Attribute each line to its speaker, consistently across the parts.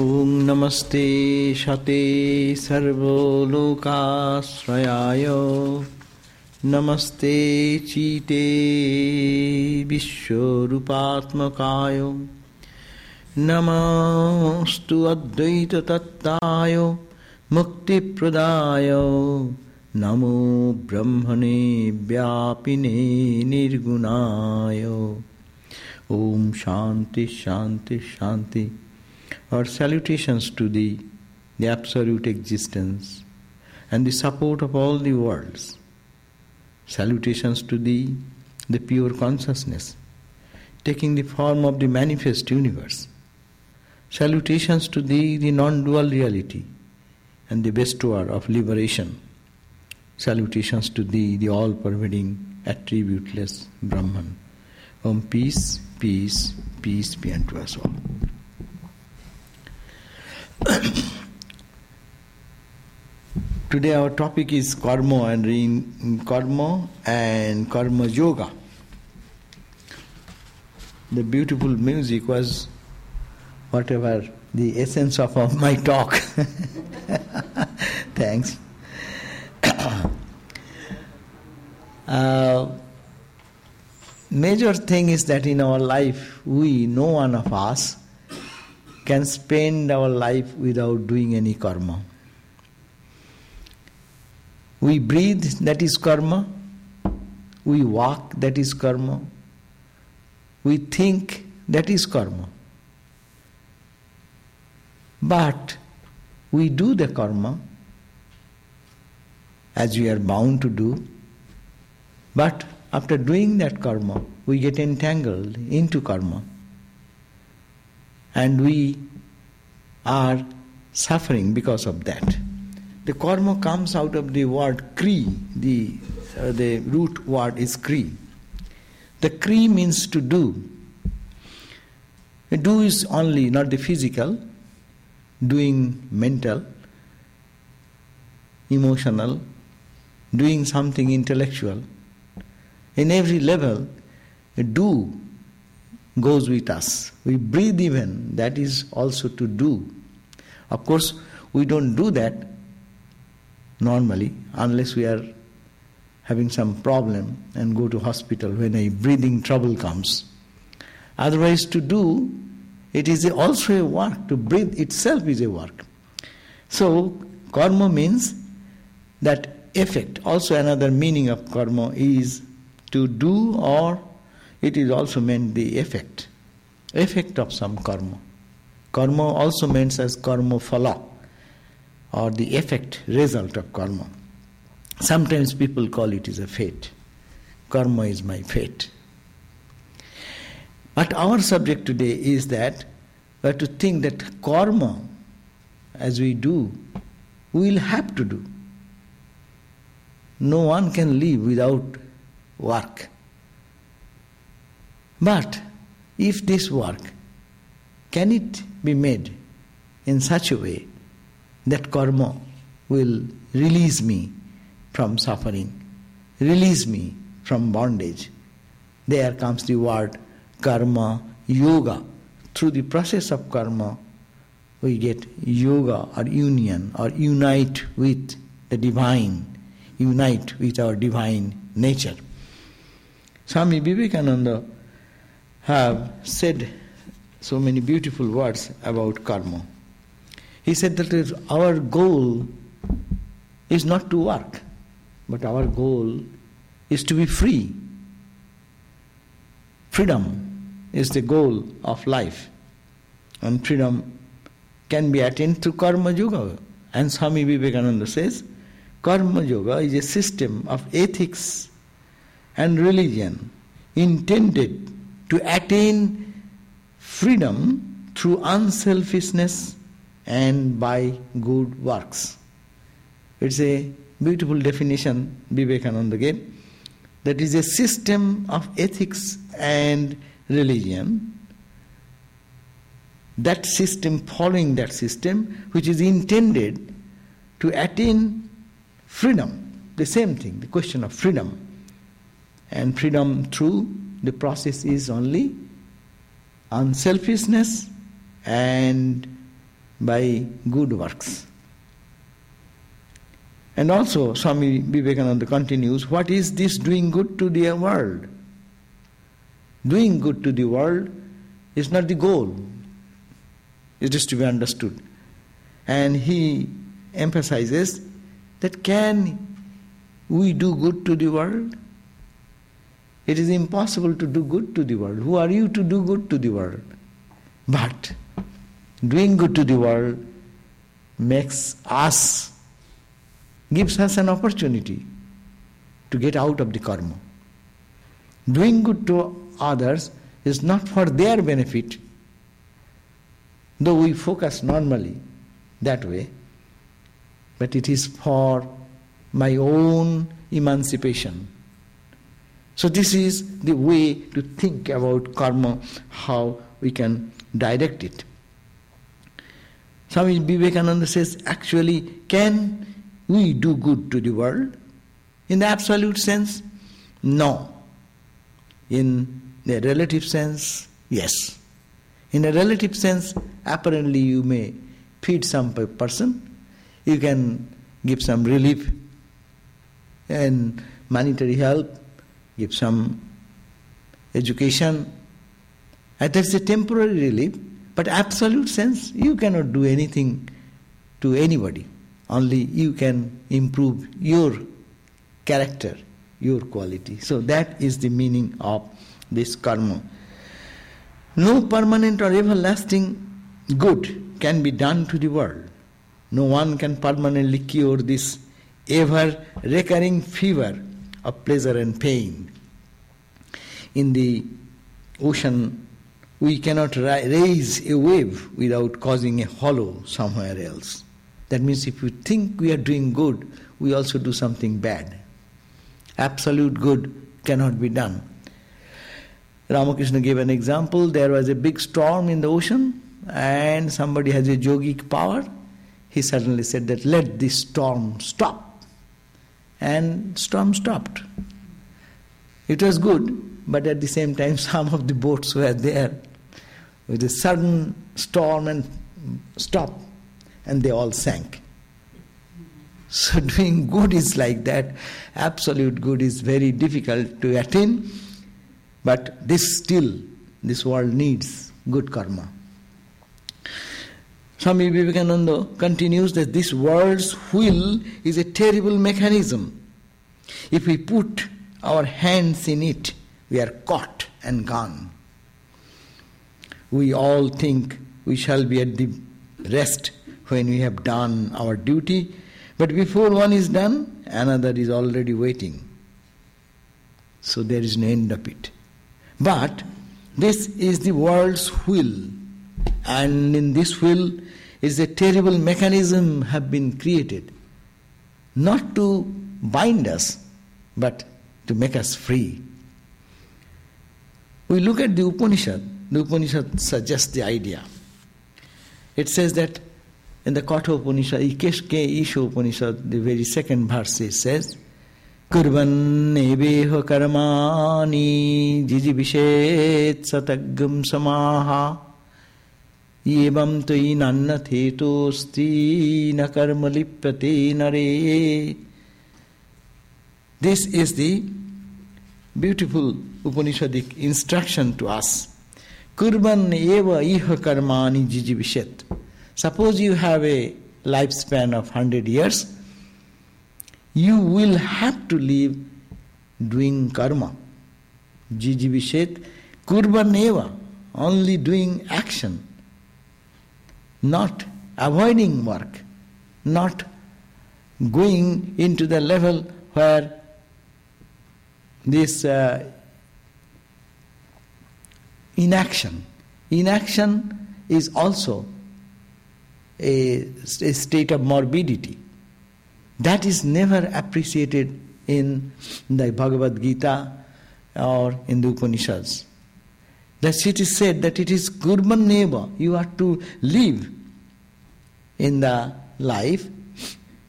Speaker 1: ॐ नमस्ते शते सर्वलोकाश्रयाय नमस्ते चीते विश्वरूपात्मकाय नमस्तु अद्वैततत्ताय मुक्तिप्रदाय नमो ब्रह्मणे व्यापिने निर्गुणाय ॐ शान्ति शान्ति शान्ति Our salutations to the, the absolute existence and the support of all the worlds. Salutations to the, the pure consciousness, taking the form of the manifest universe. Salutations to the, the non dual reality and the bestower of liberation. Salutations to thee, the all pervading, attributeless Brahman. Om peace, peace, peace be unto us all. Today our topic is karma and re- karma and karma yoga. The beautiful music was whatever the essence of, of my talk. Thanks. uh, major thing is that in our life we no one of us can spend our life without doing any karma. We breathe, that is karma. We walk, that is karma. We think, that is karma. But we do the karma as we are bound to do. But after doing that karma, we get entangled into karma and we are suffering because of that. The karma comes out of the word kri, the, uh, the root word is kri. The kri means to do. Do is only not the physical, doing mental, emotional, doing something intellectual. In every level, do goes with us. We breathe even, that is also to do. Of course, we don't do that normally unless we are having some problem and go to hospital when a breathing trouble comes. Otherwise, to do, it is also a work. To breathe itself is a work. So, karma means that effect. Also, another meaning of karma is to do or it is also meant the effect, effect of some karma. Karma also means as karma phala, or the effect, result of karma. Sometimes people call it as a fate. Karma is my fate. But our subject today is that we have to think that karma, as we do, we will have to do. No one can live without work. But if this work, can it be made in such a way that karma will release me from suffering, release me from bondage? There comes the word karma yoga. Through the process of karma, we get yoga or union or unite with the divine, unite with our divine nature. Swami Vivekananda have said so many beautiful words about karma. He said that our goal is not to work, but our goal is to be free. Freedom is the goal of life, and freedom can be attained through karma yoga. And Swami Vivekananda says, karma yoga is a system of ethics and religion intended to attain freedom through unselfishness and by good works. It's a beautiful definition Vivekananda gave. That is a system of ethics and religion. That system, following that system, which is intended to attain freedom. The same thing, the question of freedom. And freedom through the process is only unselfishness and by good works. And also, Swami Vivekananda continues, what is this doing good to the world? Doing good to the world is not the goal. It is to be understood. And he emphasizes that can we do good to the world? It is impossible to do good to the world. Who are you to do good to the world? But doing good to the world makes us, gives us an opportunity to get out of the karma. Doing good to others is not for their benefit, though we focus normally that way, but it is for my own emancipation. So, this is the way to think about karma, how we can direct it. Swami Vivekananda says, actually, can we do good to the world? In the absolute sense, no. In the relative sense, yes. In a relative sense, apparently you may feed some person, you can give some relief and monetary help, give some education. And that's a temporary relief, but absolute sense, you cannot do anything to anybody. Only you can improve your character, your quality. So that is the meaning of this karma. No permanent or everlasting good can be done to the world. No one can permanently cure this ever recurring fever of pleasure and pain. In the ocean, we cannot raise a wave without causing a hollow somewhere else. That means if we think we are doing good, we also do something bad. Absolute good cannot be done. Ramakrishna gave an example. There was a big storm in the ocean, and somebody has a yogic power. He suddenly said that let this storm stop and storm stopped. It was good, but at the same time, some of the boats were there with a sudden storm and stop, and they all sank. So, doing good is like that. Absolute good is very difficult to attain, but this still, this world needs good karma. Swami Vivekananda continues that this world's wheel is a terrible mechanism. If we put our hands in it, we are caught and gone. We all think we shall be at the rest when we have done our duty, but before one is done, another is already waiting. So there is no end of it. But this is the world's wheel, and in this wheel, is a terrible mechanism have been created. Not to bind us but to make us free. We look at the upanishad. The upanishad suggests the idea. It says that in the Katha Upanishad, Ikeshke Isha Upanishad, the very second verse it says, nebeha karmani jijibishet satagam samaha एवं तो इन्न थेतोस्ती न कर्म लिप्यते नरे। This is the beautiful Upanishadic instruction to आस कुर्बन एव इह कर्माणि जिजीविषत suppose you have a life span of hundred years you will have to live doing karma जिजीविषेत कुर्बन एव only doing action not avoiding work, not going into the level where this uh, inaction, inaction is also a, a state of morbidity. That is never appreciated in the Bhagavad Gita or in the Upanishads. Thus it is said that it is Kurban Neva. You are to live in the life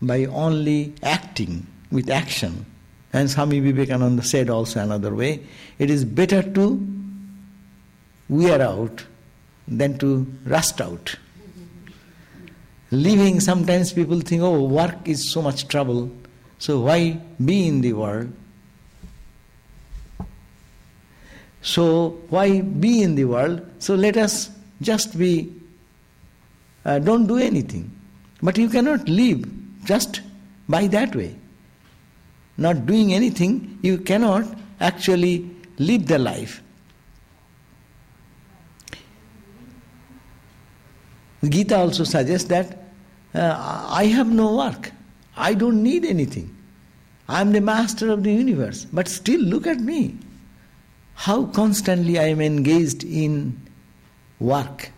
Speaker 1: by only acting with action. And Swami Vivekananda said also another way it is better to wear out than to rust out. living, sometimes people think, oh, work is so much trouble, so why be in the world? So, why be in the world? So, let us just be, uh, don't do anything. But you cannot live just by that way. Not doing anything, you cannot actually live the life. Gita also suggests that uh, I have no work. I don't need anything. I am the master of the universe. But still, look at me. How constantly I am engaged in work.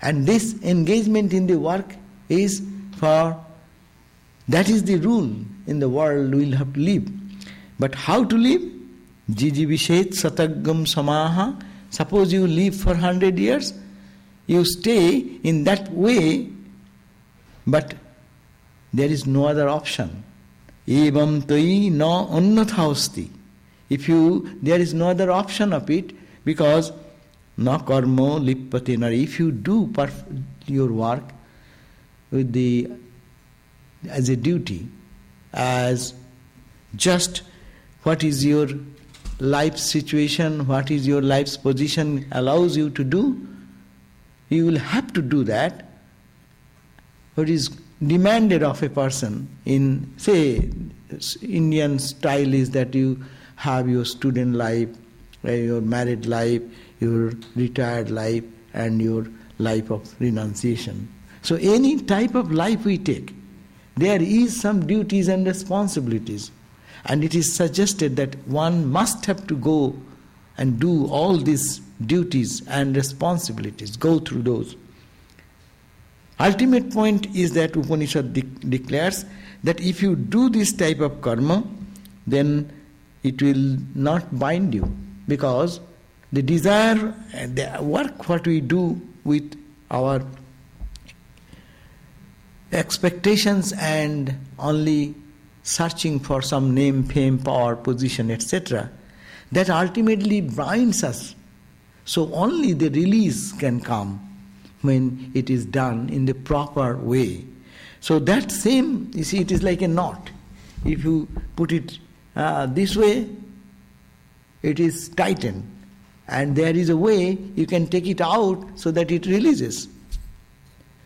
Speaker 1: And this engagement in the work is for that is the rule in the world we'll have to live. But how to live? Jijivishet satagam samaha. Suppose you live for hundred years, you stay in that way, but there is no other option. Evam tai na annathausti. If you, there is no other option of it, because na karma lippate If you do perf- your work with the as a duty, as just what is your life situation, what is your life's position allows you to do, you will have to do that. What is demanded of a person in, say, Indian style is that you have your student life, uh, your married life, your retired life, and your life of renunciation. So, any type of life we take, there is some duties and responsibilities. And it is suggested that one must have to go and do all these duties and responsibilities, go through those. Ultimate point is that Upanishad de- declares that if you do this type of karma, then it will not bind you because the desire and the work what we do with our expectations and only searching for some name, fame, power, position, etc., that ultimately binds us. So only the release can come when it is done in the proper way. So that same, you see, it is like a knot. If you put it uh, this way, it is tightened. And there is a way you can take it out so that it releases.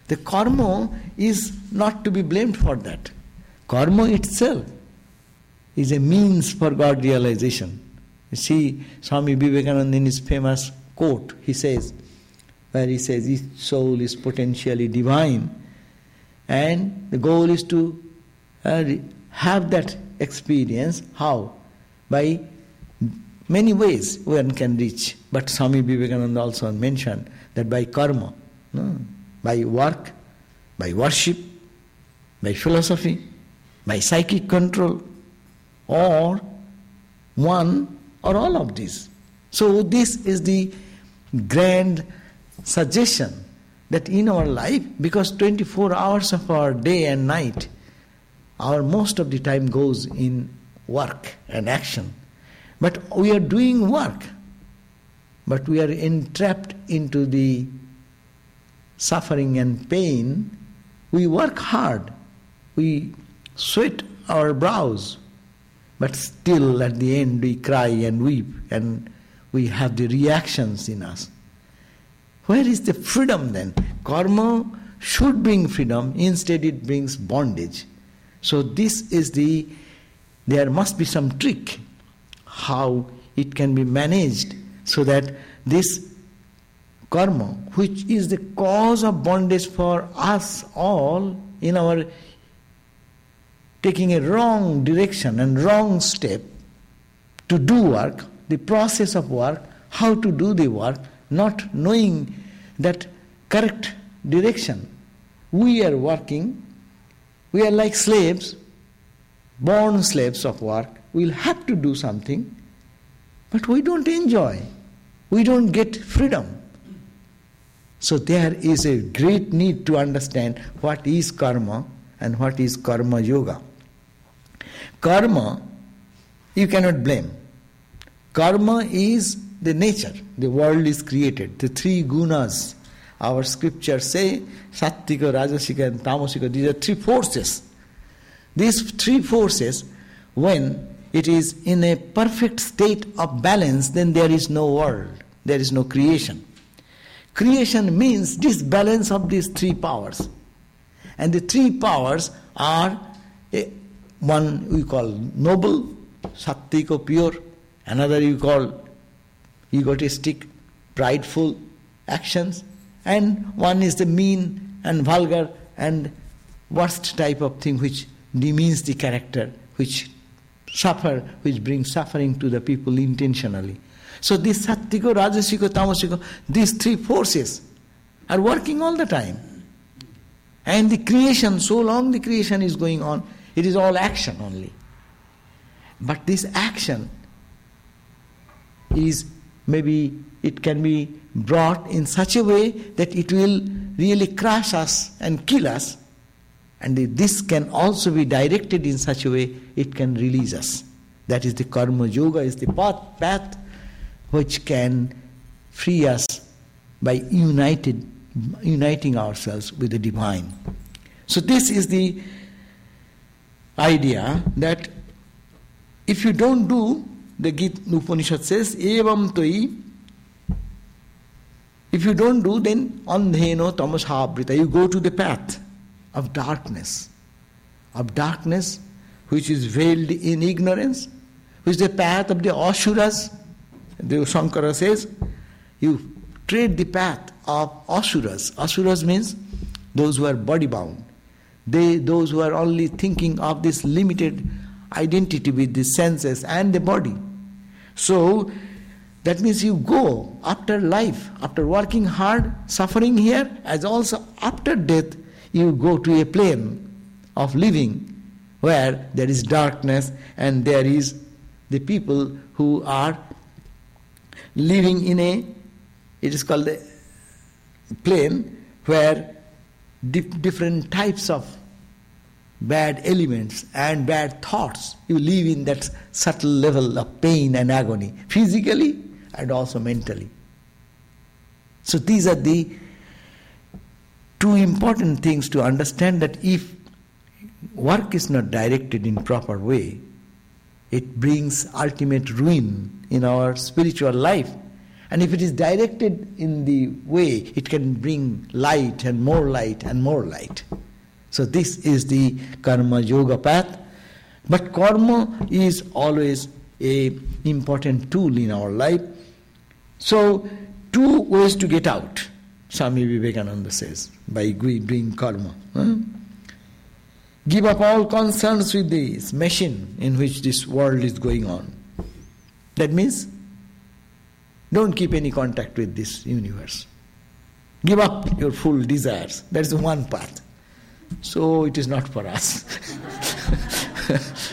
Speaker 1: The karma is not to be blamed for that. Karma itself is a means for God realization. You see, Swami Vivekananda in his famous quote, he says, where he says, each soul is potentially divine, and the goal is to uh, have that experience. How? By many ways one can reach. But Swami Vivekananda also mentioned that by karma. No? by work, by worship, by philosophy, by psychic control, or one or all of these. So, this is the grand suggestion that in our life, because 24 hours of our day and night, our most of the time goes in work and action. But we are doing work, but we are entrapped into the suffering and pain, we work hard, we sweat our brows, but still at the end we cry and weep and we have the reactions in us. Where is the freedom then? Karma should bring freedom, instead, it brings bondage. So, this is the, there must be some trick how it can be managed so that this karma, which is the cause of bondage for us all in our taking a wrong direction and wrong step to do work, the process of work, how to do the work, not knowing that correct direction. We are working, we are like slaves, born slaves of work. We'll have to do something, but we don't enjoy. We don't get freedom. So there is a great need to understand what is karma and what is karma yoga. Karma, you cannot blame. Karma is the nature. The world is created. The three gunas our scriptures say Sattika, Rajasika, and Tamasika, these are three forces. These three forces, when it is in a perfect state of balance, then there is no world, there is no creation. Creation means this balance of these three powers. And the three powers are one we call noble, sattvic pure, another you call egotistic, prideful actions, and one is the mean and vulgar and worst type of thing which demeans the character, which suffer, which brings suffering to the people intentionally. So this sattvico, rajasiko, tamasiko, these three forces are working all the time. And the creation, so long the creation is going on, it is all action only. But this action is maybe it can be brought in such a way that it will really crush us and kill us. And this can also be directed in such a way it can release us. That is the karma yoga, is the path, path which can free us by united, uniting ourselves with the divine. So, this is the idea that if you don't do, the Gita Upanishad says, Evam toi if you don't do, then andheno tamashabrita, you go to the path of darkness, of darkness which is veiled in ignorance, which is the path of the Asuras. The Shankara says, you tread the path of Asuras. Asuras means those who are body bound. They, those who are only thinking of this limited identity with the senses and the body. So that means you go after life, after working hard, suffering here, as also after death, you go to a plane of living where there is darkness and there is the people who are living in a, it is called a plane where dif- different types of bad elements and bad thoughts, you live in that subtle level of pain and agony, physically and also mentally. So these are the two important things to understand that if work is not directed in proper way, it brings ultimate ruin in our spiritual life. And if it is directed in the way, it can bring light and more light and more light. So this is the karma yoga path. But karma is always a important tool in our life so, two ways to get out, Swami Vivekananda says, by doing karma. Huh? Give up all concerns with this machine in which this world is going on. That means don't keep any contact with this universe. Give up your full desires. That is one path. So it is not for us.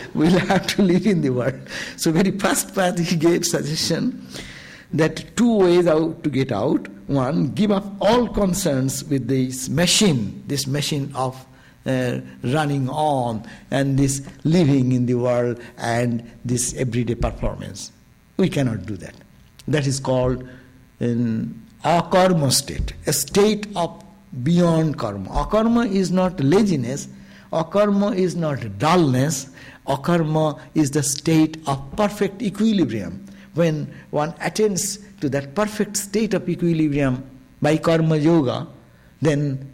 Speaker 1: we'll have to live in the world. So very first path he gave suggestion that two ways out to get out. One, give up all concerns with this machine, this machine of uh, running on and this living in the world and this everyday performance. We cannot do that. That is called an akarma state, a state of beyond karma. Akarma is not laziness, akarma is not dullness, akarma is the state of perfect equilibrium when one attains to that perfect state of equilibrium by karma yoga, then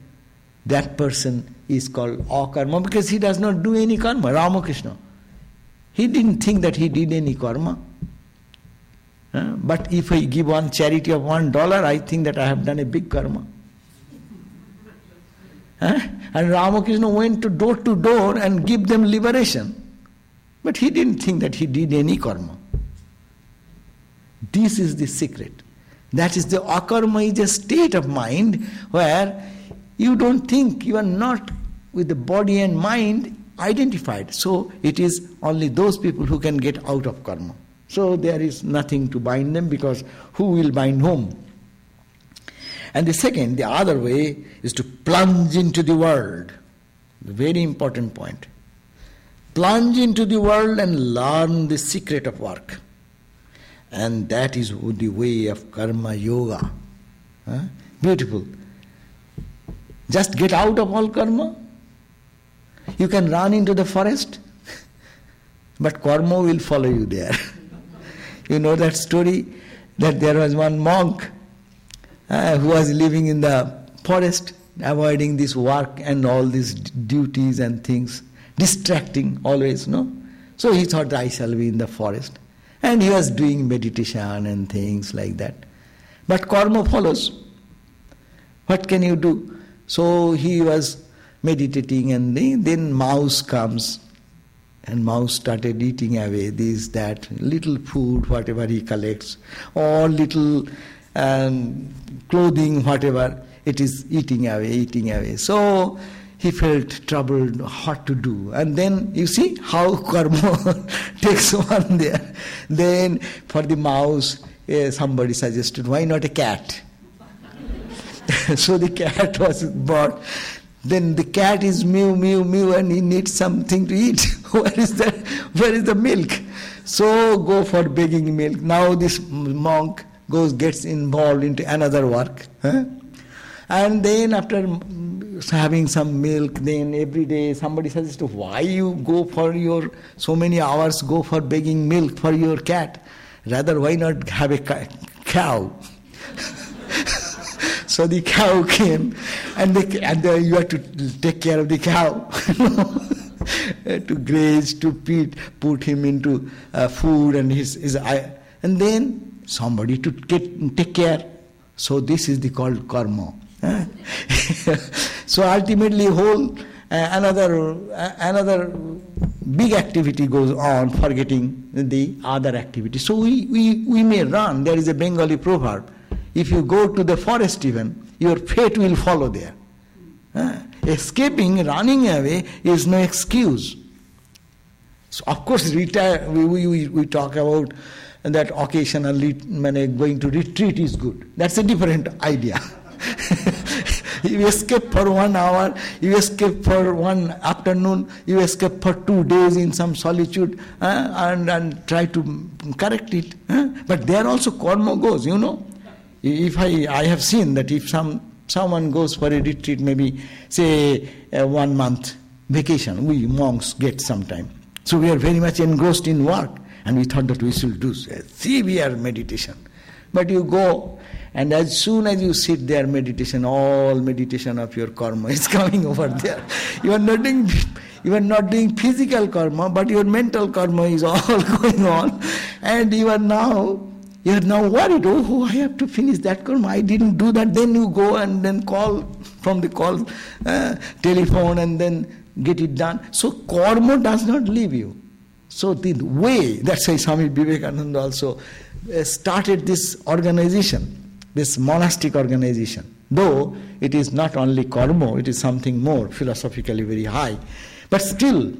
Speaker 1: that person is called akarma because he does not do any karma. Ramakrishna. He didn't think that he did any karma. Uh, but if I give one charity of one dollar, I think that I have done a big karma. Uh, and Ramakrishna went to door to door and give them liberation. But he didn't think that he did any karma. This is the secret. That is the akarma is a state of mind where you don't think you are not with the body and mind identified. So it is only those people who can get out of karma. So there is nothing to bind them because who will bind whom? And the second, the other way, is to plunge into the world. Very important point. Plunge into the world and learn the secret of work. And that is the way of karma yoga. Huh? Beautiful. just get out of all karma. You can run into the forest, but karma will follow you there. you know that story that there was one monk uh, who was living in the forest, avoiding this work and all these duties and things, distracting always, no? So he thought, I shall be in the forest. And he was doing meditation and things like that. But karma follows. What can you do? So he was meditating, and then mouse comes, and mouse started eating away this, that, little food, whatever he collects, or little um, clothing, whatever it is eating away, eating away. So he felt troubled, what to do. And then you see how karma takes one there. Then for the mouse, uh, somebody suggested, why not a cat? so the cat was bought. Then the cat is mew, mew, mew, and he needs something to eat. where is the where is the milk? So go for begging milk. Now this monk goes gets involved into another work. Huh? And then after having some milk, then every day somebody suggests why you go for your so many hours go for begging milk for your cat. Rather, why not have a cow? so the cow came, and, the, and the, you have to take care of the cow. to graze, to feed, put him into uh, food and his, his eye. and then somebody to get, take care. So this is the called karma. so ultimately, whole uh, another uh, another big activity goes on, forgetting the other activity. So we, we, we may run. There is a Bengali proverb: if you go to the forest, even your fate will follow there. Uh, escaping, running away is no excuse. So of course, retire. We, we, we talk about that occasionally going to retreat is good. That's a different idea. you escape for one hour, you escape for one afternoon, you escape for two days in some solitude and, and try to correct it. But there also karma goes, you know. If I, I have seen that if some someone goes for a retreat, maybe say uh, one month vacation, we monks get sometime. So we are very much engrossed in work and we thought that we should do severe meditation. But you go and as soon as you sit there, meditation, all meditation of your karma is coming over there. You are not doing, you are not doing physical karma, but your mental karma is all going on, and you are now you are now worried. Oh, I have to finish that karma. I didn't do that. Then you go and then call from the call uh, telephone and then get it done. So karma does not leave you. So the way that's why Swami Vivekananda also uh, started this organization this monastic organization. Though it is not only karma, it is something more, philosophically very high. But still,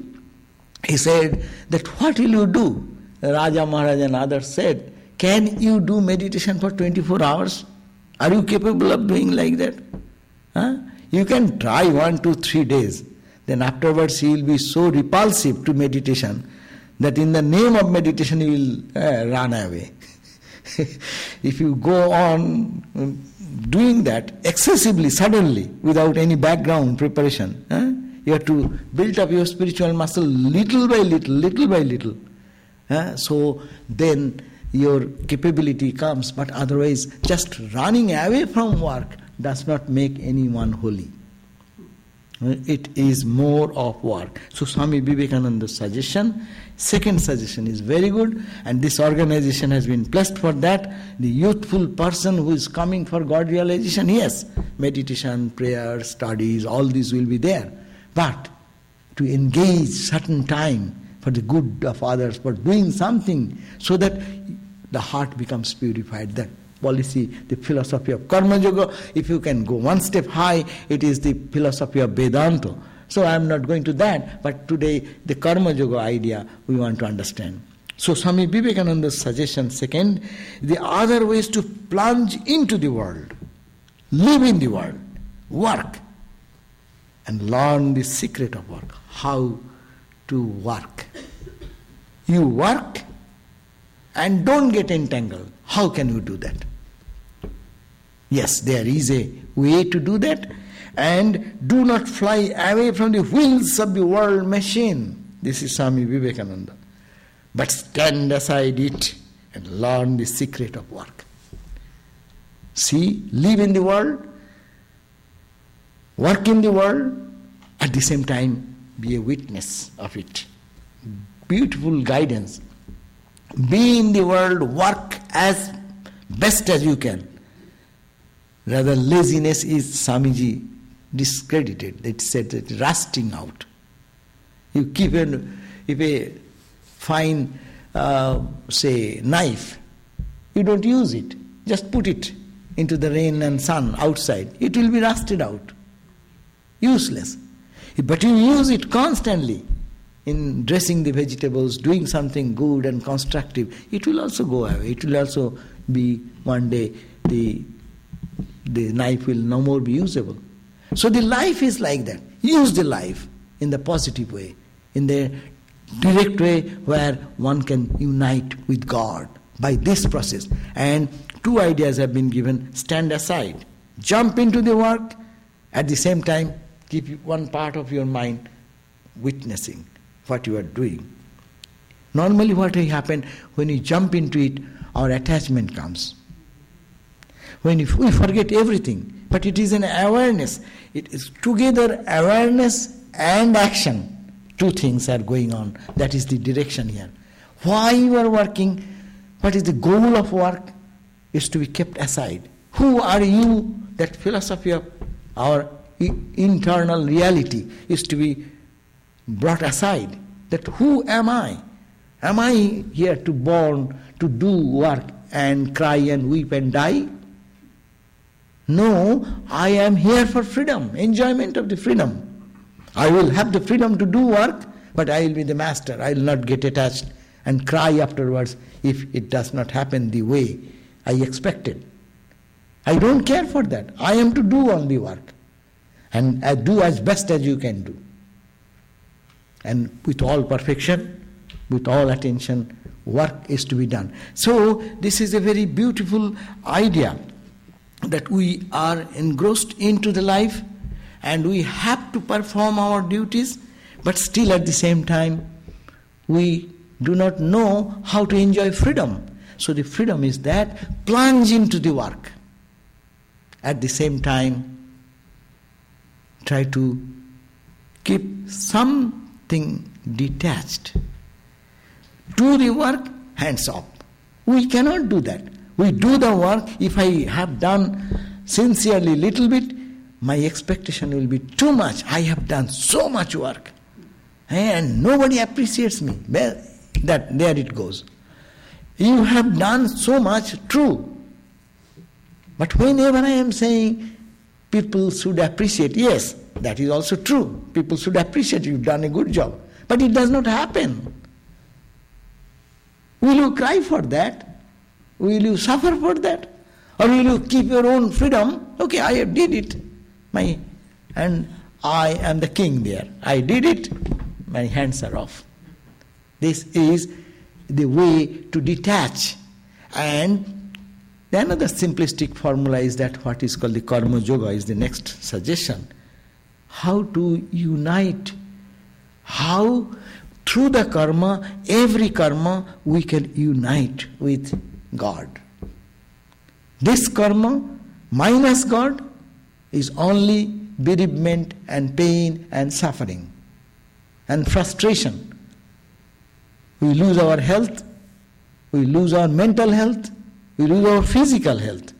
Speaker 1: he said that what will you do? Raja Maharaj and others said, Can you do meditation for 24 hours? Are you capable of doing like that? Huh? You can try one, two, three days. Then afterwards you will be so repulsive to meditation that in the name of meditation you will uh, run away. if you go on um, doing that excessively, suddenly, without any background preparation, eh? you have to build up your spiritual muscle little by little, little by little. Eh? So then your capability comes, but otherwise, just running away from work does not make anyone holy. It is more of work. So, Swami Vivekananda's suggestion Second suggestion is very good, and this organization has been blessed for that. The youthful person who is coming for God realization, yes, meditation, prayer, studies, all these will be there. But to engage certain time for the good of others, for doing something so that the heart becomes purified. That policy, the philosophy of Karma Yoga, if you can go one step high, it is the philosophy of Vedanta so I am not going to that, but today the Karma Yoga idea we want to understand. So Swami Vivekananda's suggestion second, the other way is to plunge into the world, live in the world, work, and learn the secret of work, how to work. You work and don't get entangled. How can you do that? Yes, there is a way to do that, and do not fly away from the wheels of the world machine. This is Swami Vivekananda. But stand aside it and learn the secret of work. See, live in the world, work in the world, at the same time be a witness of it. Beautiful guidance. Be in the world, work as best as you can. Rather, laziness is Swamiji discredited. It said that rusting out. You keep an, if a fine, uh, say, knife, you don't use it. Just put it into the rain and sun outside. It will be rusted out. Useless. But you use it constantly in dressing the vegetables, doing something good and constructive. It will also go away. It will also be one day the the knife will no more be usable. So the life is like that. Use the life in the positive way, in the direct way where one can unite with God by this process. And two ideas have been given stand aside, jump into the work, at the same time, keep one part of your mind witnessing what you are doing. Normally, what will happen when you jump into it, our attachment comes. When we forget everything, but it is an awareness. It is together awareness and action. Two things are going on. That is the direction here. Why you are working, what is the goal of work, is to be kept aside. Who are you? That philosophy of our internal reality is to be brought aside. That who am I? Am I here to born to do work and cry and weep and die? No, I am here for freedom, enjoyment of the freedom. I will have the freedom to do work, but I will be the master. I will not get attached and cry afterwards if it does not happen the way I expected. I don't care for that. I am to do only work and do as best as you can do. And with all perfection, with all attention, work is to be done. So, this is a very beautiful idea that we are engrossed into the life and we have to perform our duties, but still at the same time, we do not know how to enjoy freedom. So, the freedom is that plunge into the work. At the same time, try to keep something detached. Do the work, hands off. We cannot do that. We do the work. If I have done sincerely a little bit, my expectation will be too much. I have done so much work. Eh, and nobody appreciates me. Well, that there it goes. You have done so much, true. But whenever I am saying people should appreciate. Yes, that is also true. People should appreciate you've done a good job. But it does not happen. Will you cry for that? Will you suffer for that? Or will you keep your own freedom? Okay, I did it. My and I am the king there. I did it. My hands are off. This is the way to detach and the another simplistic formula is that what is called the karma yoga is the next suggestion. How to unite, how through the karma, every karma, we can unite with God. This karma minus God is only bereavement and pain and suffering and frustration. We lose our health, we lose our mental health, we lose our physical health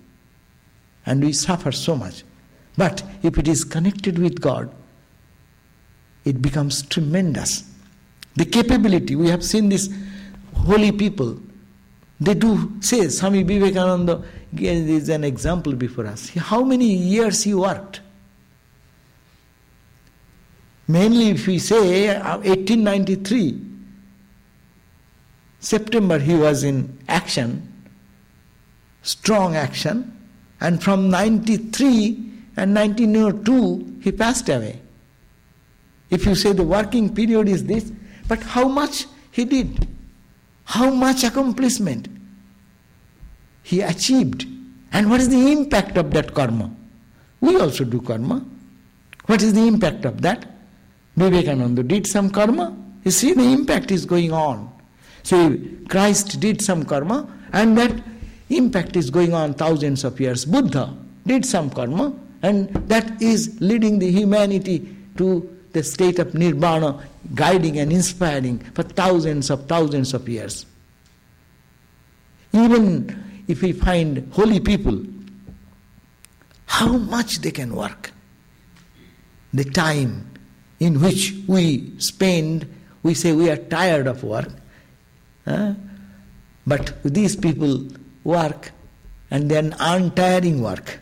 Speaker 1: and we suffer so much. But if it is connected with God, it becomes tremendous. The capability, we have seen these holy people, they do say, Swami Vivekananda is an example before us. How many years he worked? Mainly, if we say 1893, uh, September he was in action, strong action, and from 93 and 1902 he passed away. If you say the working period is this, but how much he did, how much accomplishment he achieved, and what is the impact of that karma? We also do karma. What is the impact of that? Vivekananda did some karma. You see, the impact is going on. So Christ did some karma, and that impact is going on thousands of years. Buddha did some karma, and that is leading the humanity to the state of nirvana, guiding and inspiring for thousands of thousands of years. Even if we find holy people, how much they can work. The time in which we spend, we say we are tired of work. Huh? But these people work and then untiring work.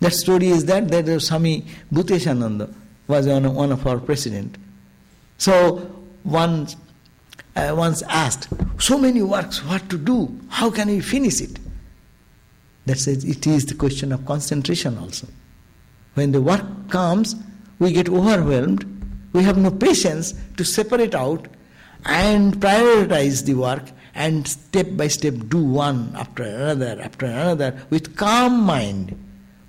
Speaker 1: That story is that that Swami Bhuteshananda was one, one of our president. So one uh, once asked, so many works, what to do? How can we finish it? That says it is the question of concentration also. When the work comes, we get overwhelmed. We have no patience to separate out and prioritize the work and step by step do one after another after another with calm mind.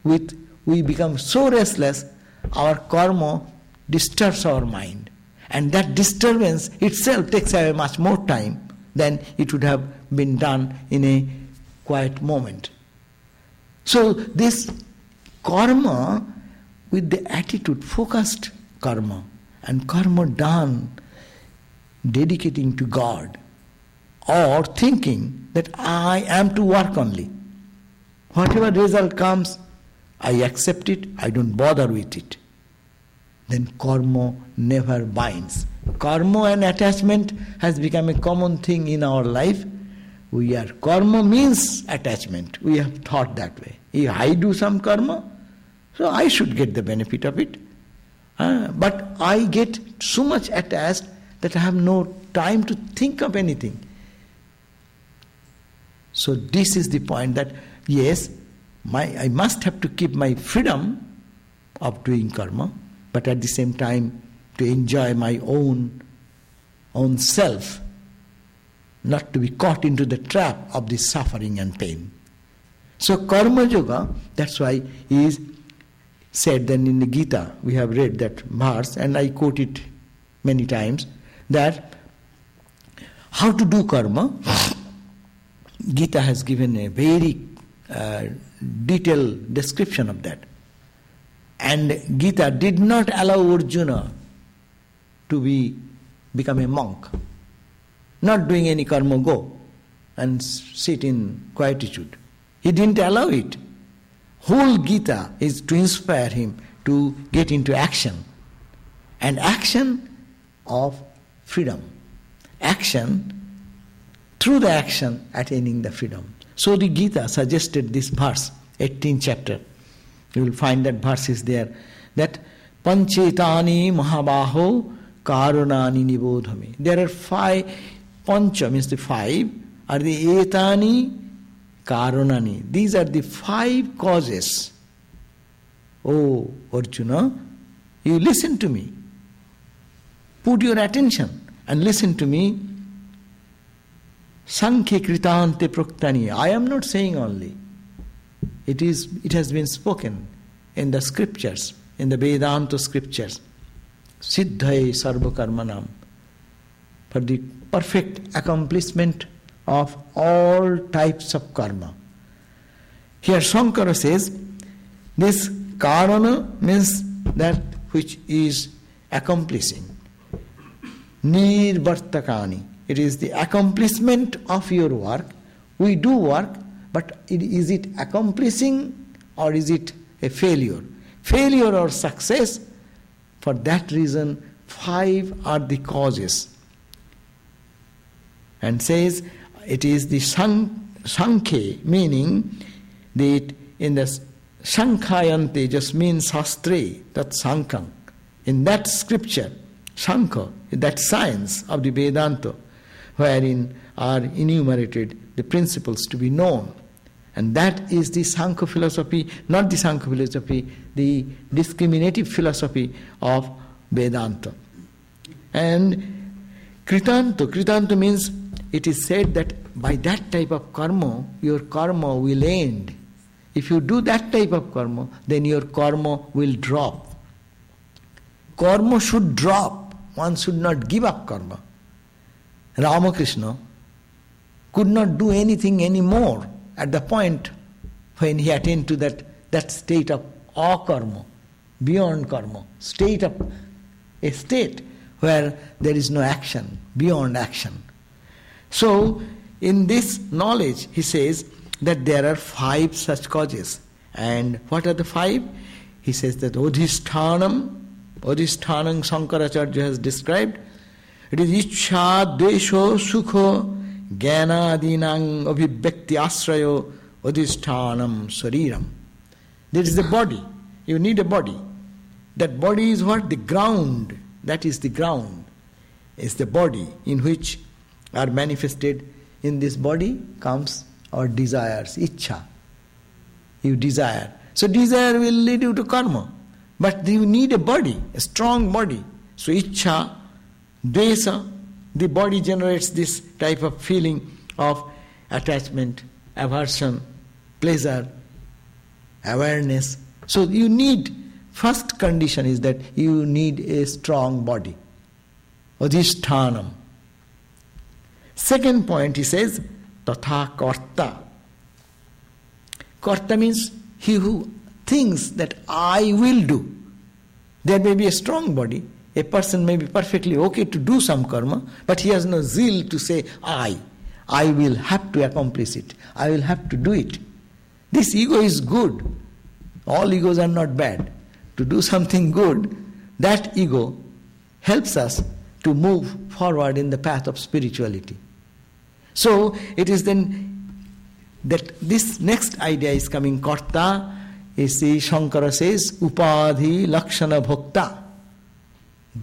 Speaker 1: With we become so restless, our karma disturbs our mind. And that disturbance itself takes away much more time than it would have been done in a quiet moment. So, this karma with the attitude, focused karma, and karma done dedicating to God or thinking that I am to work only. Whatever result comes, I accept it, I don't bother with it. Then karma never binds. Karma and attachment has become a common thing in our life we are karma means attachment. We have thought that way. If I do some karma, so I should get the benefit of it. Uh, but I get so much attached that I have no time to think of anything. So this is the point that yes, my I must have to keep my freedom of doing karma, but at the same time to enjoy my own own self not to be caught into the trap of this suffering and pain. So karma yoga, that's why is said then in the Gita, we have read that verse, and I quote it many times, that how to do karma, Gita has given a very uh, detailed description of that. And Gita did not allow Arjuna to be become a monk not doing any karma, go and sit in quietude. He didn't allow it. Whole Gita is to inspire him to get into action. And action of freedom. Action through the action attaining the freedom. So the Gita suggested this verse, 18th chapter. You will find that verse is there. That Panchetani Mahabaho Karunani Nibodhami. There are five Pancha means the five, are the etani karanani. These are the five causes. Oh, Arjuna, you listen to me. Put your attention and listen to me. Sankhya kritante praktani. I am not saying only. It is it has been spoken in the scriptures, in the Vedanta scriptures. Siddhai sarva karmanam. For the perfect accomplishment of all types of karma. Here Shankara says this karana means that which is accomplishing. Nirvartakani. It is the accomplishment of your work. We do work, but is it accomplishing or is it a failure? Failure or success, for that reason, five are the causes and says it is the Sankhe, meaning that in the Sankhayante just means Shastre, that Sankham. In that scripture, Sankha, that science of the Vedanta, wherein are enumerated the principles to be known. And that is the Sankhya philosophy, not the Sankhya philosophy, the discriminative philosophy of Vedanta. And Kritanto, Kritanto means it is said that by that type of karma, your karma will end. If you do that type of karma, then your karma will drop. Karma should drop. One should not give up karma. Ramakrishna could not do anything anymore at the point when he attained to that, that state of akarma, beyond karma, state of a state where there is no action, beyond action. So, in this knowledge, he says that there are five such causes. And what are the five? He says that Odhisthanam, Odhisthanam Sankaracharya has described. It is Ichha, Desho, Sukho, Jnana, Abhibhakti, Asrayo, Odhisthanam, Sariram. There is the body. You need a body. That body is what? The ground. That is the ground. Is the body in which are manifested. In this body comes our desires, ichha. You desire. So desire will lead you to karma. But you need a body, a strong body. So ichha, desa, the body generates this type of feeling of attachment, aversion, pleasure, awareness. So you need, first condition is that you need a strong body. Adhisthanam. Second point he says, tatha karta. Karta means he who thinks that I will do. There may be a strong body. A person may be perfectly okay to do some karma, but he has no zeal to say, I. I will have to accomplish it. I will have to do it. This ego is good. All egos are not bad. To do something good, that ego helps us to move forward in the path of spirituality. So it is then that this next idea is coming. Karta is the Shankara says Upadhi Lakshana Bhokta.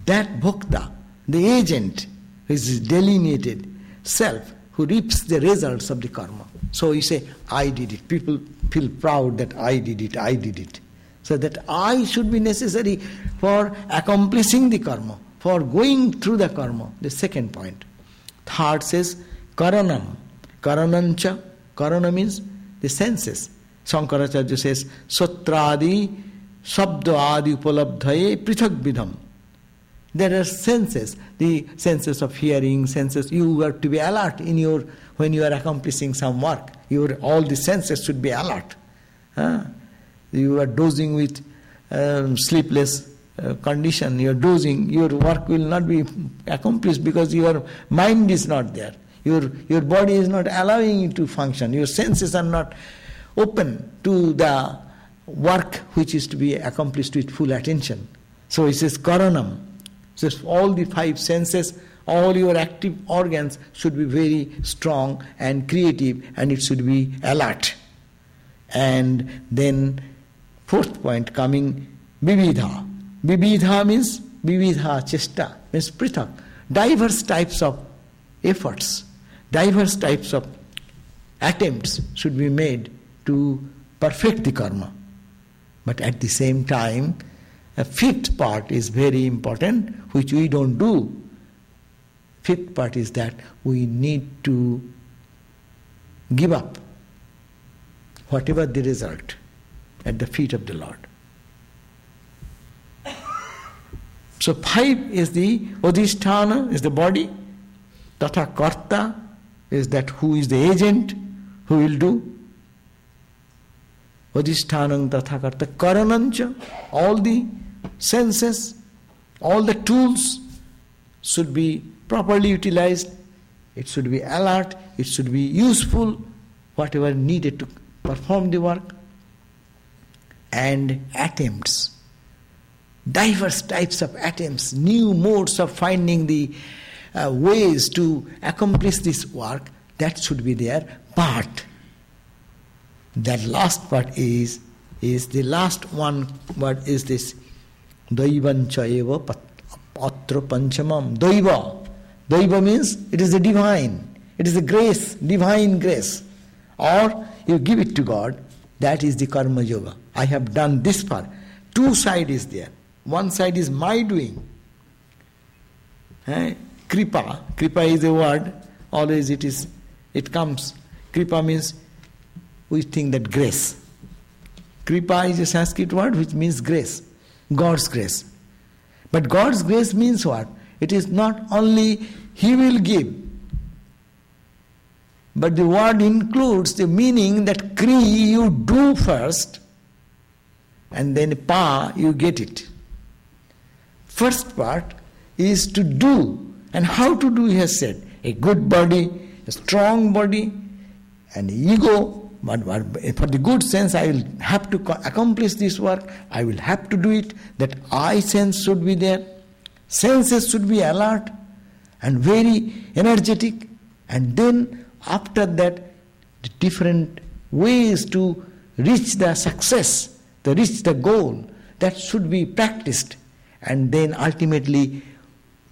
Speaker 1: That Bhokta, the agent, is delineated self who reaps the results of the karma. So you say, I did it. People feel proud that I did it, I did it. So that I should be necessary for accomplishing the karma, for going through the karma. The second point. Third says, Karanam. Karanancha. Karana means the senses. Shankaracharya says, Satradi Shabda Adi Upalabdhaye Prithak Vidham. There are senses, the senses of hearing, senses. You have to be alert in your when you are accomplishing some work. Your all the senses should be alert. Huh? You are dozing with um, sleepless uh, condition. You are dozing. Your work will not be accomplished because your mind is not there. Your your body is not allowing you to function. Your senses are not open to the work which is to be accomplished with full attention. So it says karanam. So all the five senses, all your active organs should be very strong and creative and it should be alert. And then fourth point coming vividha. Vividha means vividha chesta means prithak. Diverse types of efforts, diverse types of attempts should be made to perfect the karma. But at the same time, a fifth part is very important, which we don't do. Fifth part is that we need to give up whatever the result at the feet of the Lord. So five is the Odhisthana, is the body, Tatha Karta is that who is the agent, who will do, Odhisthanam Tathakarta Karanancha, all the senses, all the tools should be properly utilized, it should be alert, it should be useful, whatever needed to perform the work, and attempts. Diverse types of attempts, new modes of finding the uh, ways to accomplish this work, that should be there. But that last part is is the last one word is this Daivancha patra panchamam. Daiva. Daiva means it is the divine. It is the grace, divine grace. Or you give it to God. That is the karma yoga. I have done this part. Two side is there. One side is my doing. Eh? Kripa. Kripa is a word. Always it is. It comes. Kripa means we think that grace. Kripa is a Sanskrit word which means grace, God's grace. But God's grace means what? It is not only He will give, but the word includes the meaning that Kri you do first, and then Pa you get it. First part is to do, and how to do, he has said. A good body, a strong body, an ego, but, for the good sense, I will have to accomplish this work, I will have to do it, that I sense should be there, senses should be alert and very energetic, and then after that, the different ways to reach the success, to reach the goal, that should be practiced. And then ultimately,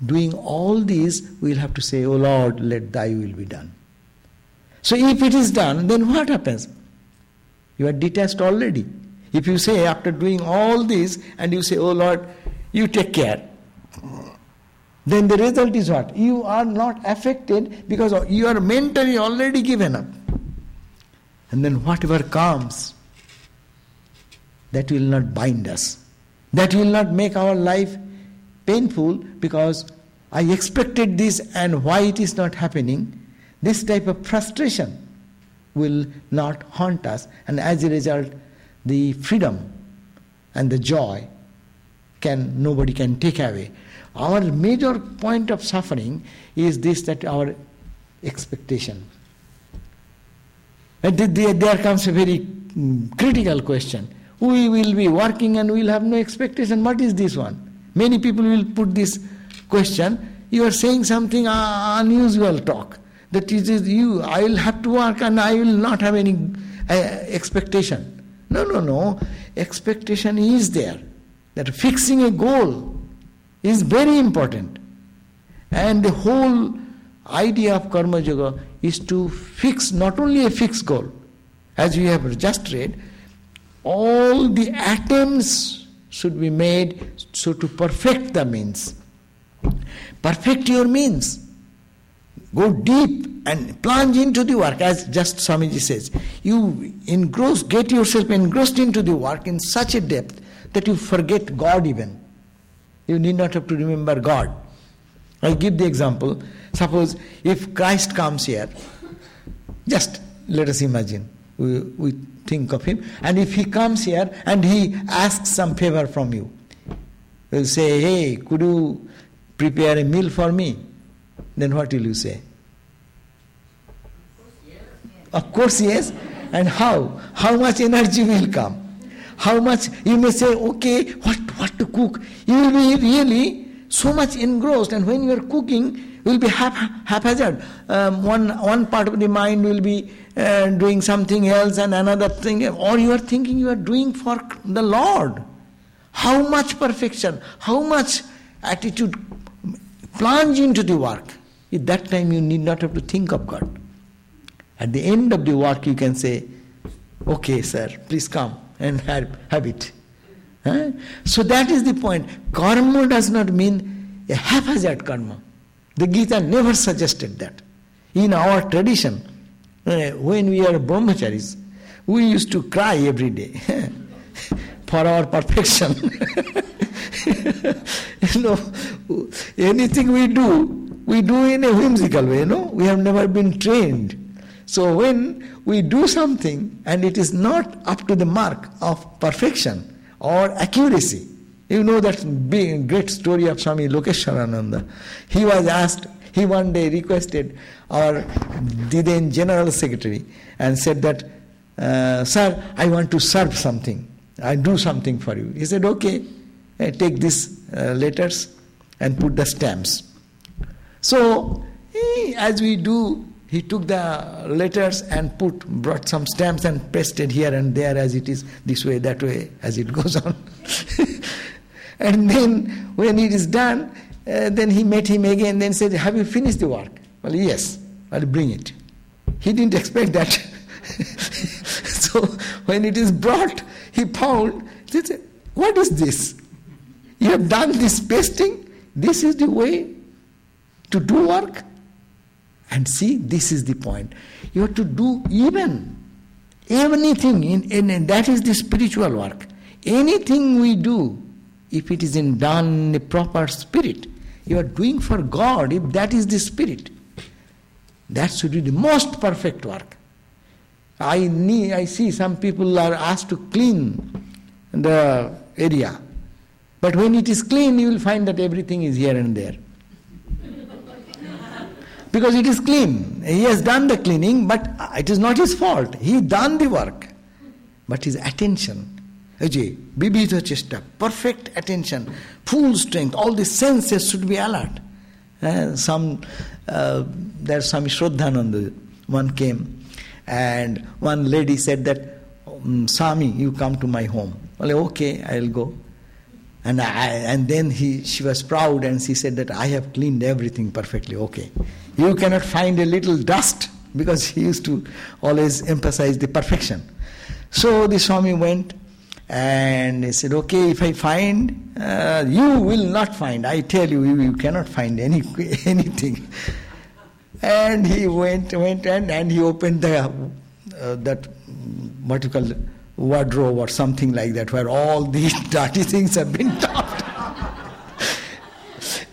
Speaker 1: doing all these, we'll have to say, Oh Lord, let thy will be done. So if it is done, then what happens? You are detached already. If you say, after doing all this, and you say, Oh Lord, you take care, then the result is what? You are not affected because you are mentally already given up. And then whatever comes, that will not bind us. That will not make our life painful because I expected this and why it is not happening. This type of frustration will not haunt us, and as a result, the freedom and the joy can nobody can take away. Our major point of suffering is this that our expectation. And there comes a very mm, critical question. We will be working and we'll have no expectation. What is this one? Many people will put this question. You are saying something uh, unusual talk that is you, I will have to work and I will not have any uh, expectation. No, no, no. Expectation is there. That fixing a goal is very important. And the whole idea of Karma Yoga is to fix not only a fixed goal, as we have just read, all the attempts should be made so to perfect the means. Perfect your means. Go deep and plunge into the work, as just Swamiji says. You engross, get yourself engrossed into the work in such a depth that you forget God even. You need not have to remember God. I give the example. Suppose if Christ comes here, just let us imagine, we, we think of him, and if he comes here and he asks some favor from you, will say, Hey, could you prepare a meal for me? Then what will you say? Of course, yes. And how? How much energy will come? How much you may say, okay, what, what to cook? You will be really so much engrossed, and when you are cooking, will be hap- haphazard. Um, one, one part of the mind will be uh, doing something else, and another thing, or you are thinking you are doing for the Lord. How much perfection, how much attitude plunge into the work. At that time, you need not have to think of God. At the end of the work, you can say, Okay, sir, please come and have, have it. Huh? So that is the point. Karma does not mean a haphazard karma. The Gita never suggested that. In our tradition, uh, when we are brahmacharis, we used to cry every day for our perfection. you know, anything we do, we do in a whimsical way, you know. We have never been trained. So when we do something and it is not up to the mark of perfection or accuracy, you know that big, great story of Swami Lokeshwarananda. He was asked, he one day requested our then General Secretary and said that, uh, Sir, I want to serve something. I do something for you. He said, Okay, uh, take these uh, letters and put the stamps. So, as we do, he took the letters and put, brought some stamps and pasted here and there as it is, this way, that way, as it goes on. and then, when it is done, uh, then he met him again, then said, Have you finished the work? Well, yes, I'll bring it. He didn't expect that. so, when it is brought, he found, he said, What is this? You have done this pasting? This is the way to do work. And see, this is the point. You have to do even Anything, in, in, that is the spiritual work. Anything we do, if it is in done in a proper spirit, you are doing for God, if that is the spirit. That should be the most perfect work. I, need, I see some people are asked to clean the area. But when it is clean, you will find that everything is here and there. Because it is clean. He has done the cleaning, but it is not his fault. He done the work. But his attention, Ajay, bibhita chesta, perfect attention, full strength, all the senses should be alert. Uh, some, uh, there's some Shraddhananda, one came and one lady said that, um, Swami, you come to my home. Well, okay, I'll go. And, I, and then he, she was proud and she said that I have cleaned everything perfectly. Okay. You cannot find a little dust because he used to always emphasize the perfection. So the Swami went and he said, Okay, if I find, uh, you will not find. I tell you, you, you cannot find any, anything. And he went, went and, and he opened the, uh, that, what you call wardrobe or something like that, where all these dirty things have been dumped.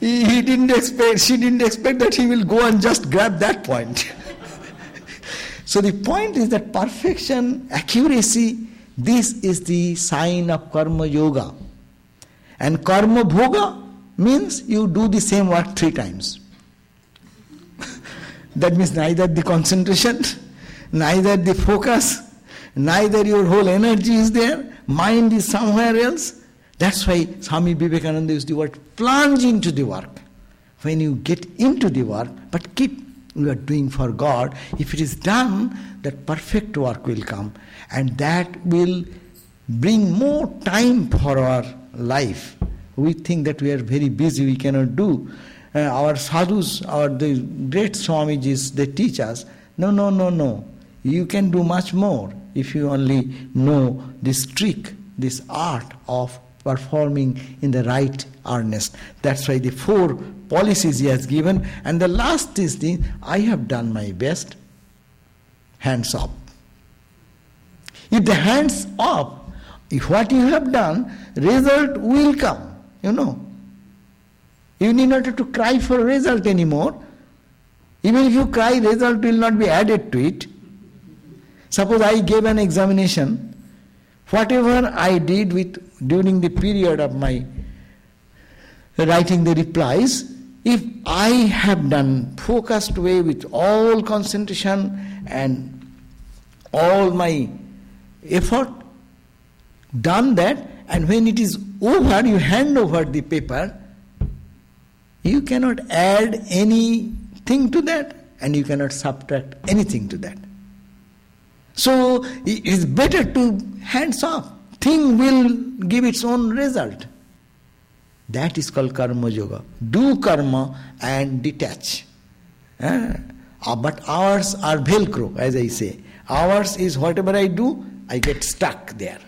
Speaker 1: He, he didn't expect, she didn't expect that he will go and just grab that point. so the point is that perfection, accuracy, this is the sign of karma yoga. And karma bhoga means you do the same work three times. That means neither the concentration, neither the focus, neither your whole energy is there, mind is somewhere else. That's why Swami Vivekananda used the word plunge into the work. When you get into the work, but keep you are doing for God, if it is done, that perfect work will come. And that will bring more time for our life. We think that we are very busy, we cannot do uh, our sadhus, our the great Swamijis, they teach us, no, no, no, no. You can do much more if you only know this trick, this art of performing in the right earnest. That's why the four policies he has given. And the last is the I have done my best, hands up. If the hands up, if what you have done, result will come, you know. You need not have to cry for result anymore. Even if you cry, result will not be added to it. Suppose I gave an examination, whatever I did with during the period of my writing the replies, if I have done focused way with all concentration and all my effort, done that, and when it is over, you hand over the paper, you cannot add anything to that and you cannot subtract anything to that. So it is better to hands off. Thing will give its own result. That is called karma yoga. Do karma and detach. Uh, but ours are velcro, as I say. Ours is whatever I do, I get stuck there.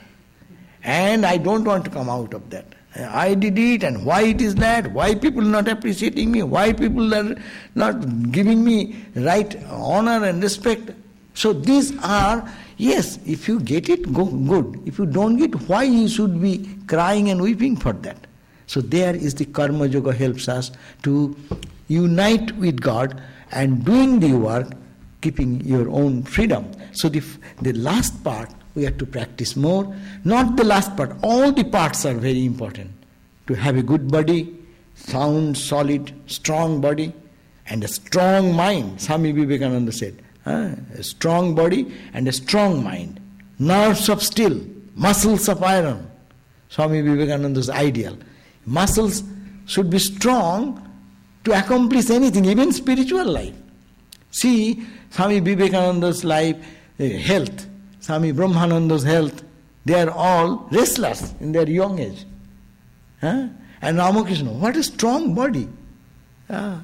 Speaker 1: And I don't want to come out of that. I did it and why it is that, why people not appreciating me, why people are not giving me right honor and respect. So these are, yes, if you get it, go good. If you don't get, why you should be crying and weeping for that? So there is the karma yoga helps us to unite with God and doing the work, keeping your own freedom. So the, the last part we have to practice more. Not the last part, all the parts are very important. To have a good body, sound, solid, strong body, and a strong mind. Swami Vivekananda said, a strong body and a strong mind. Nerves of steel, muscles of iron. Swami Vivekananda's ideal. Muscles should be strong to accomplish anything, even spiritual life. See, Swami Vivekananda's life, uh, health Swami Brahmananda's health, they are all restless in their young age. Huh? And Ramakrishna, what a strong body. Uh,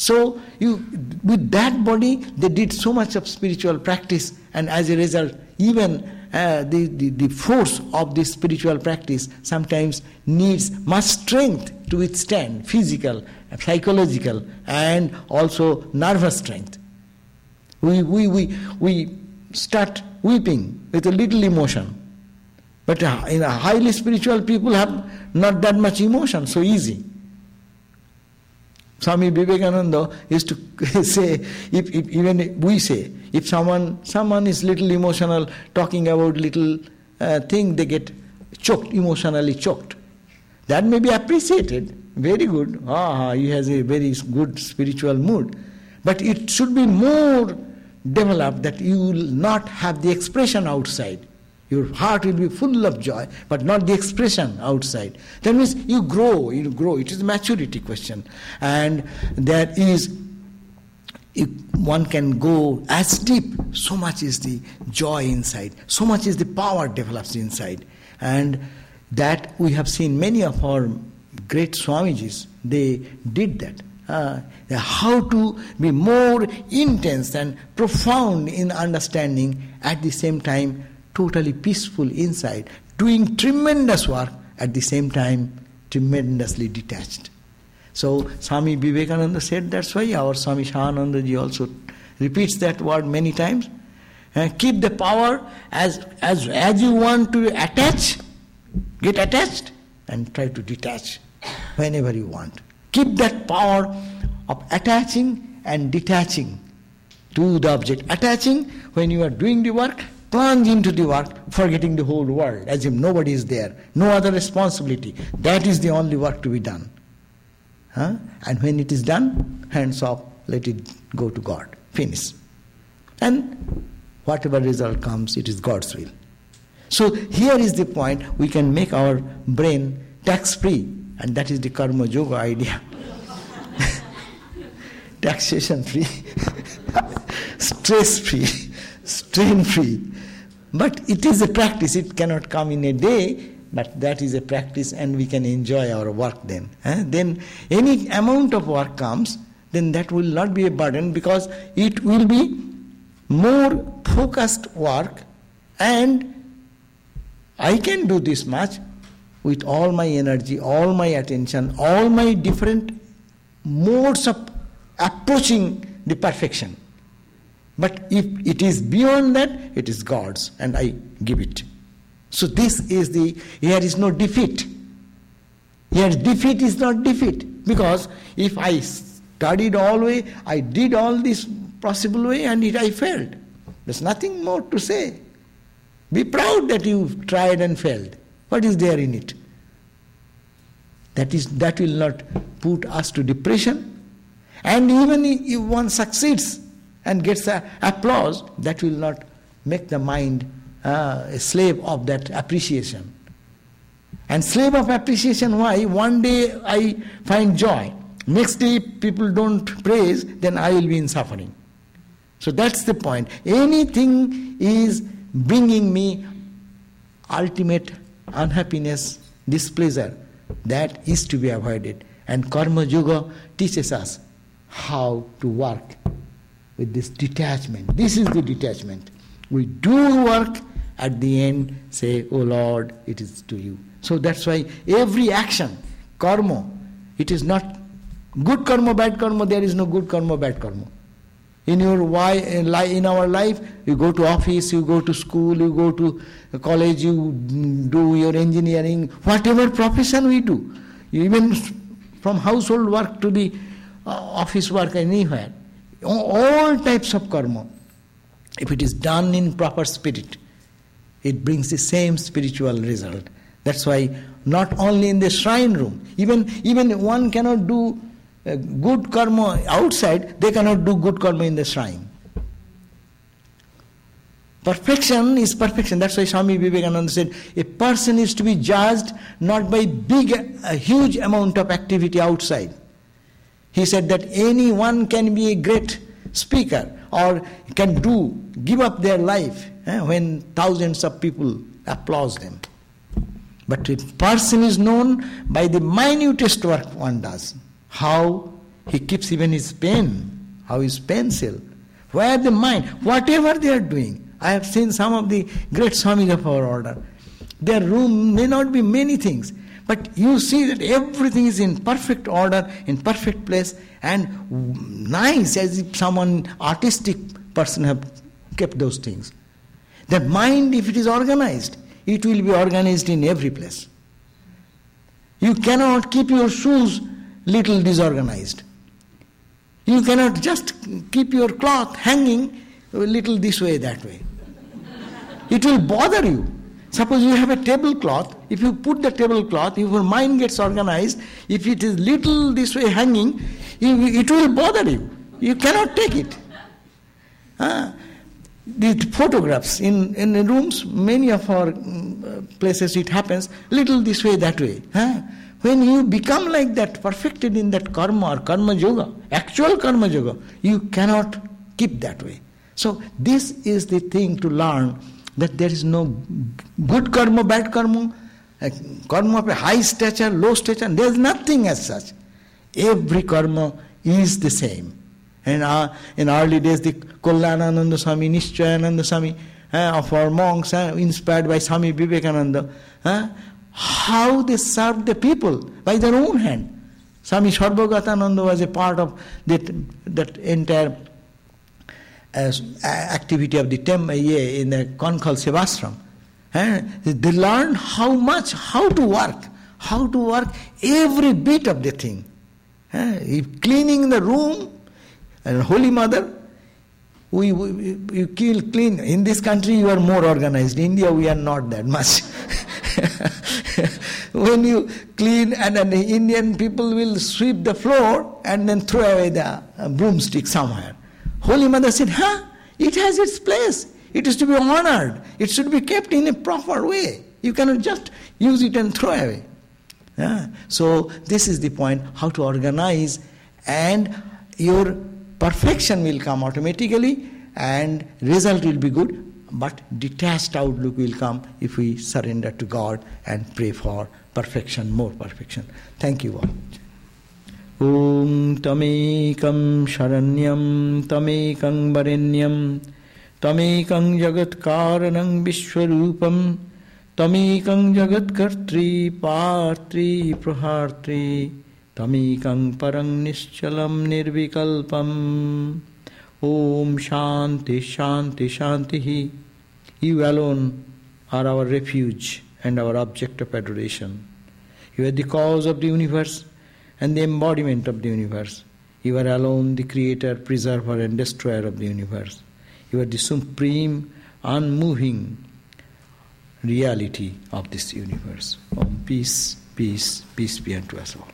Speaker 1: so you, with that body, they did so much of spiritual practice, and as a result, even uh, the, the, the force of this spiritual practice sometimes needs much strength to withstand physical, psychological, and also nervous strength. We, we, we, we start weeping with a little emotion. But uh, in a highly spiritual people have not that much emotion, so easy. Swami Vivekananda used to say, if, if, even we say, if someone someone is little emotional, talking about little uh, thing, they get choked, emotionally choked. That may be appreciated, very good. Ah, he has a very good spiritual mood. But it should be more developed that you will not have the expression outside. Your heart will be full of joy, but not the expression outside. That means you grow, you grow. It is a maturity question. And there is, if one can go as deep, so much is the joy inside, so much is the power develops inside. And that we have seen many of our great Swamijis, they did that. Uh, how to be more intense and profound in understanding at the same time totally peaceful inside, doing tremendous work at the same time tremendously detached. So Swami Vivekananda said that's why our Swami Shahananda ji also repeats that word many times. Uh, keep the power as, as, as you want to attach, get attached and try to detach whenever you want. Keep that power of attaching and detaching to the object. Attaching when you are doing the work, plunge into the work, forgetting the whole world, as if nobody is there, no other responsibility. That is the only work to be done. Huh? And when it is done, hands off, let it go to God. Finish. And whatever result comes, it is God's will. So here is the point we can make our brain tax free, and that is the karma yoga idea. Taxation free, stress free, strain free, but it is a practice, it cannot come in a day, but that is a practice and we can enjoy our work then. Eh? Then any amount of work comes, then that will not be a burden because it will be more focused work and I can do this much with all my energy, all my attention, all my different modes of approaching the perfection. But if it is beyond that, it is God's, and I give it. So this is the here is no defeat. Here defeat is not defeat because if I studied all way, I did all this possible way, and it I failed. There's nothing more to say. Be proud that you tried and failed. What is there in it? That is that will not put us to depression. And even if one succeeds, and gets a applause, that will not make the mind uh, a slave of that appreciation. And slave of appreciation, why? One day I find joy. Next day people don't praise, then I will be in suffering. So that's the point. Anything is bringing me ultimate unhappiness, displeasure. That is to be avoided. And Karma Yoga teaches us how to work with this detachment. This is the detachment. We do work, at the end say, Oh Lord, it is to you. So that's why every action, karma, it is not good karma, bad karma, there is no good karma, bad karma. In your why in our life, you go to office, you go to school, you go to college, you do your engineering, whatever profession we do, even from household work to the uh, office work anywhere all types of karma, if it is done in proper spirit, it brings the same spiritual result. That's why not only in the shrine room, even even one cannot do uh, good karma outside, they cannot do good karma in the shrine. Perfection is perfection. That's why Swami Vivekananda said a person is to be judged not by big, a huge amount of activity outside, he said that anyone can be a great speaker or can do, give up their life eh, when thousands of people applause them. But a person is known by the minutest work one does. How he keeps even his pen, how his pencil, where the mind, whatever they are doing. I have seen some of the great Swamis of our order. Their room may not be many things, but you see that everything is in perfect order, in perfect place, and nice as if someone artistic person have kept those things. That mind, if it is organized, it will be organized in every place. You cannot keep your shoes little disorganized. You cannot just keep your cloth hanging a little this way, that way. It will bother you. Suppose you have a tablecloth, if you put the tablecloth, if your mind gets organized, if it is little this way hanging, it will bother you. You cannot take it. Uh, the photographs in, in rooms, many of our mm, places it happens, little this way, that way. Huh? When you become like that, perfected in that karma or karma yoga, actual karma yoga, you cannot keep that way. So this is the thing to learn that there is no good karma, bad karma, karma of a high stature, low stature, there is nothing as such. Every karma is the same. And uh, in early days, the Kalyanananda Swami, Nishchayananda Swami, uh, of our monks, uh, inspired by Swami Vivekananda, uh, how they served the people by their own hand. Swami Sarvagatananda was a part of that, that entire as activity of the temple in the Kankhal Sevashram. And eh? they learned how much, how to work, how to work every bit of the thing. Eh? If cleaning the room, and Holy Mother, we, we you kill clean. In this country, you are more organized. In India, we are not that much. when you clean, and then the Indian people will sweep the floor and then throw away the broomstick somewhere. Holy Mother said, huh? It has its place. It is to be honored. It should be kept in a proper way. You cannot just use it and throw away. Yeah? So this is the point, how to organize and your perfection will come automatically and result will be good but detached outlook will come if we surrender to God and pray for perfection, more perfection. Thank you all. ॐ तमेकं शरण्यं, तमेकं वरेण्यं, तमेकं जगत्कारणं विश्वरूपं, तमेकं तमेक तमेकं परं निश्चलं निर्विकल्पम्। ॐ शान्ति शान्ति, शान्तिः। You alone are our refuge and our object of adoration you are the cause of the universe and the embodiment of the universe. You are alone the creator, preserver, and destroyer of the universe. You are the supreme, unmoving reality of this universe. Om peace, peace, peace be unto us all.